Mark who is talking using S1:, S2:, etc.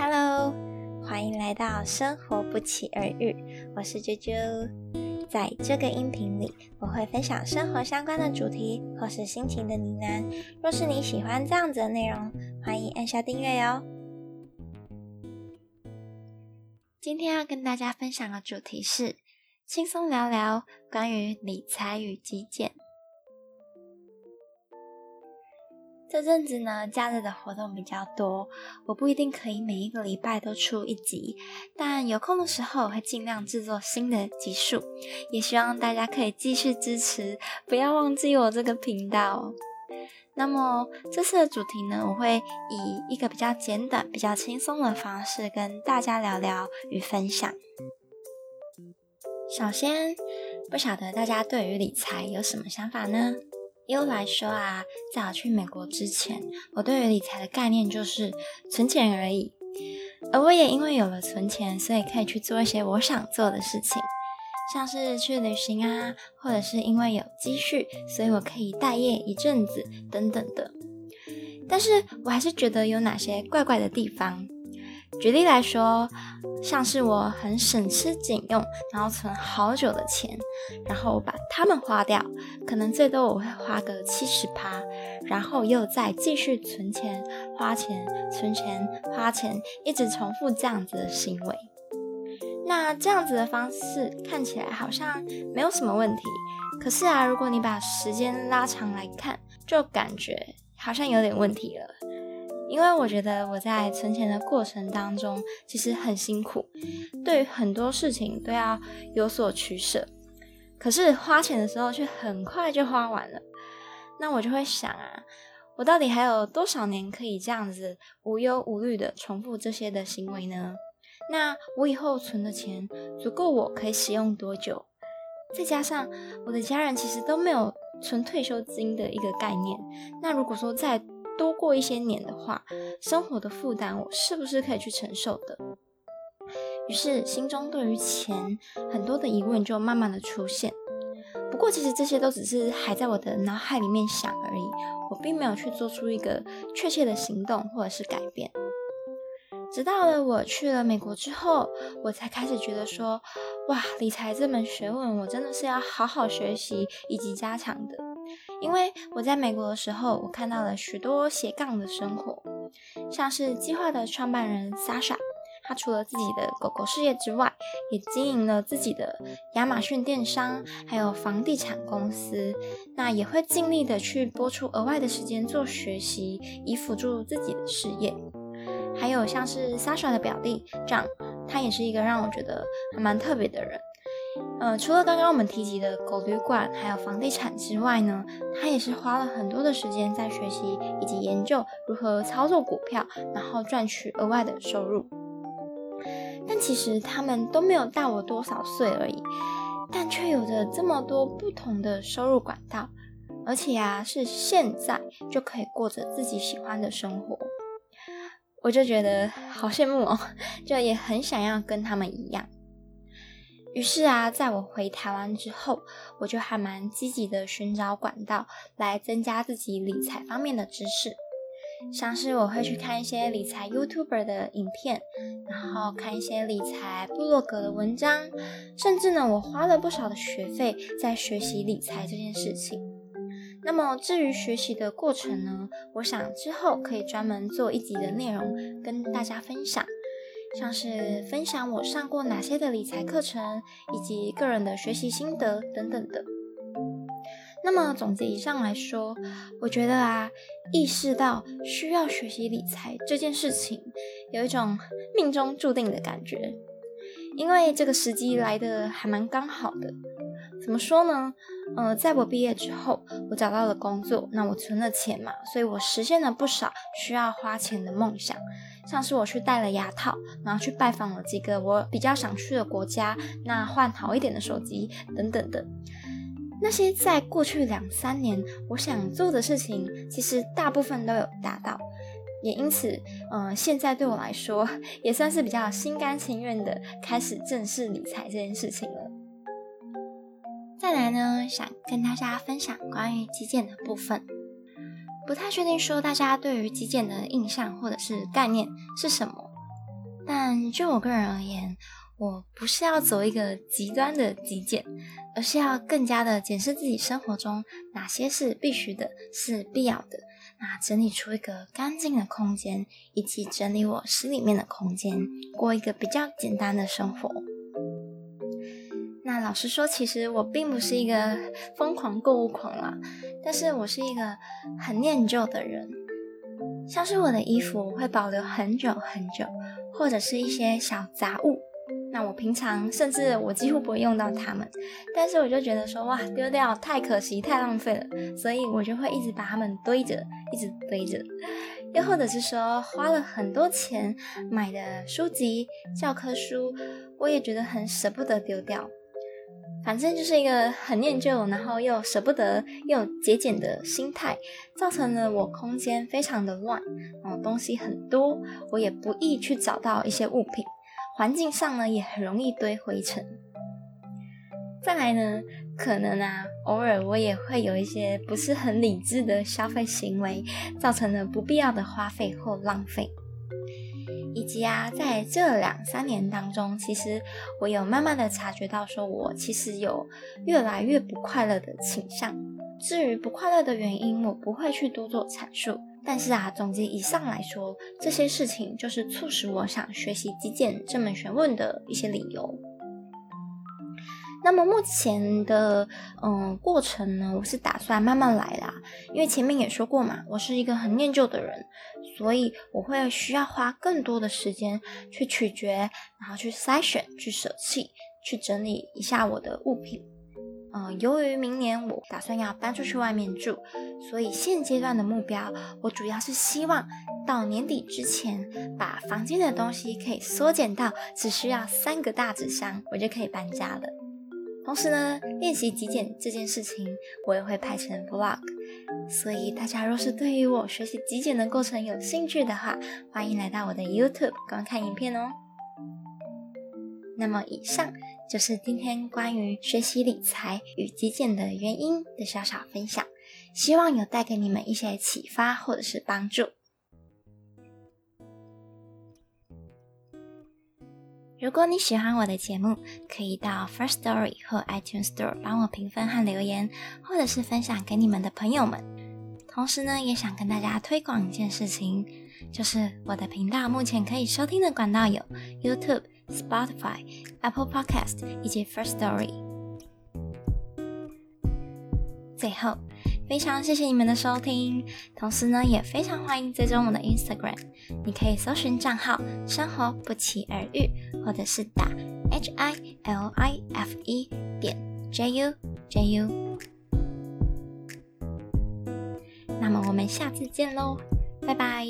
S1: Hello，欢迎来到生活不期而遇，我是啾啾。在这个音频里，我会分享生活相关的主题或是心情的呢喃。若是你喜欢这样子的内容，欢迎按下订阅哟。今天要跟大家分享的主题是轻松聊聊关于理财与极简。这阵子呢，假日的活动比较多，我不一定可以每一个礼拜都出一集，但有空的时候我会尽量制作新的集数，也希望大家可以继续支持，不要忘记我这个频道。那么这次的主题呢，我会以一个比较简短、比较轻松的方式跟大家聊聊与分享。首先，不晓得大家对于理财有什么想法呢？一路来说啊，在我去美国之前，我对于理财的概念就是存钱而已。而我也因为有了存钱，所以可以去做一些我想做的事情，像是去旅行啊，或者是因为有积蓄，所以我可以待业一阵子等等的。但是我还是觉得有哪些怪怪的地方。举例来说，像是我很省吃俭用，然后存好久的钱，然后我把它们花掉，可能最多我会花个七十趴，然后又再继续存钱、花钱、存钱、花钱，一直重复这样子的行为。那这样子的方式看起来好像没有什么问题，可是啊，如果你把时间拉长来看，就感觉好像有点问题了。因为我觉得我在存钱的过程当中其实很辛苦，对很多事情都要有所取舍，可是花钱的时候却很快就花完了。那我就会想啊，我到底还有多少年可以这样子无忧无虑的重复这些的行为呢？那我以后存的钱足够我可以使用多久？再加上我的家人其实都没有存退休金的一个概念，那如果说在多过一些年的话，生活的负担我是不是可以去承受的？于是心中对于钱很多的疑问就慢慢的出现。不过其实这些都只是还在我的脑海里面想而已，我并没有去做出一个确切的行动或者是改变。直到了我去了美国之后，我才开始觉得说，哇，理财这门学问我真的是要好好学习以及加强的。因为我在美国的时候，我看到了许多斜杠的生活，像是计划的创办人 Sasha，他除了自己的狗狗事业之外，也经营了自己的亚马逊电商，还有房地产公司，那也会尽力的去播出额外的时间做学习，以辅助自己的事业。还有像是 Sasha 的表弟 John，他也是一个让我觉得还蛮特别的人。呃，除了刚刚我们提及的狗旅馆还有房地产之外呢，他也是花了很多的时间在学习以及研究如何操作股票，然后赚取额外的收入。但其实他们都没有大我多少岁而已，但却有着这么多不同的收入管道，而且啊，是现在就可以过着自己喜欢的生活，我就觉得好羡慕哦，就也很想要跟他们一样。于是啊，在我回台湾之后，我就还蛮积极的寻找管道来增加自己理财方面的知识，像是我会去看一些理财 YouTuber 的影片，然后看一些理财部落格的文章，甚至呢，我花了不少的学费在学习理财这件事情。那么至于学习的过程呢，我想之后可以专门做一集的内容跟大家分享。像是分享我上过哪些的理财课程，以及个人的学习心得等等的。那么总结以上来说，我觉得啊，意识到需要学习理财这件事情，有一种命中注定的感觉，因为这个时机来的还蛮刚好的。怎么说呢？呃，在我毕业之后，我找到了工作，那我存了钱嘛，所以我实现了不少需要花钱的梦想，像是我去戴了牙套，然后去拜访了几个我比较想去的国家，那换好一点的手机等等的。那些在过去两三年我想做的事情，其实大部分都有达到，也因此，嗯，现在对我来说也算是比较心甘情愿的开始正式理财这件事情。再来呢，想跟大家分享关于极简的部分。不太确定说大家对于极简的印象或者是概念是什么，但就我个人而言，我不是要走一个极端的极简，而是要更加的检视自己生活中哪些是必须的，是必要的。那整理出一个干净的空间，以及整理我心里面的空间，过一个比较简单的生活。老实说，其实我并不是一个疯狂购物狂啦，但是我是一个很念旧的人。像是我的衣服，我会保留很久很久，或者是一些小杂物。那我平常甚至我几乎不会用到它们，但是我就觉得说哇丢掉太可惜太浪费了，所以我就会一直把它们堆着，一直堆着。又或者是说花了很多钱买的书籍、教科书，我也觉得很舍不得丢掉。反正就是一个很念旧，然后又舍不得又节俭的心态，造成了我空间非常的乱，然后东西很多，我也不易去找到一些物品。环境上呢，也很容易堆灰尘。再来呢，可能啊，偶尔我也会有一些不是很理智的消费行为，造成了不必要的花费或浪费。以及啊，在这两三年当中，其实我有慢慢的察觉到，说我其实有越来越不快乐的倾向。至于不快乐的原因，我不会去多做阐述。但是啊，总结以上来说，这些事情就是促使我想学习击剑这门学问的一些理由。那么目前的嗯过程呢，我是打算慢慢来啦，因为前面也说过嘛，我是一个很念旧的人，所以我会需要花更多的时间去取决，然后去筛选、去舍弃、去整理一下我的物品。嗯，由于明年我打算要搬出去外面住，所以现阶段的目标，我主要是希望到年底之前，把房间的东西可以缩减到只需要三个大纸箱，我就可以搬家了。同时呢，练习极简这件事情，我也会拍成 vlog，所以大家若是对于我学习极简的过程有兴趣的话，欢迎来到我的 YouTube 观看影片哦。那么以上。就是今天关于学习理财与极简的原因的小小分享，希望有带给你们一些启发或者是帮助。如果你喜欢我的节目，可以到 First Story 或 iTunes Store 帮我评分和留言，或者是分享给你们的朋友们。同时呢，也想跟大家推广一件事情，就是我的频道目前可以收听的管道有 YouTube。Spotify、Apple Podcast 以及 First Story。最后，非常谢谢你们的收听，同时呢，也非常欢迎追踪我的 Instagram。你可以搜寻账号“生活不期而遇”，或者是打 H I L I F E 点 J U J U。那么我们下次见喽，拜拜。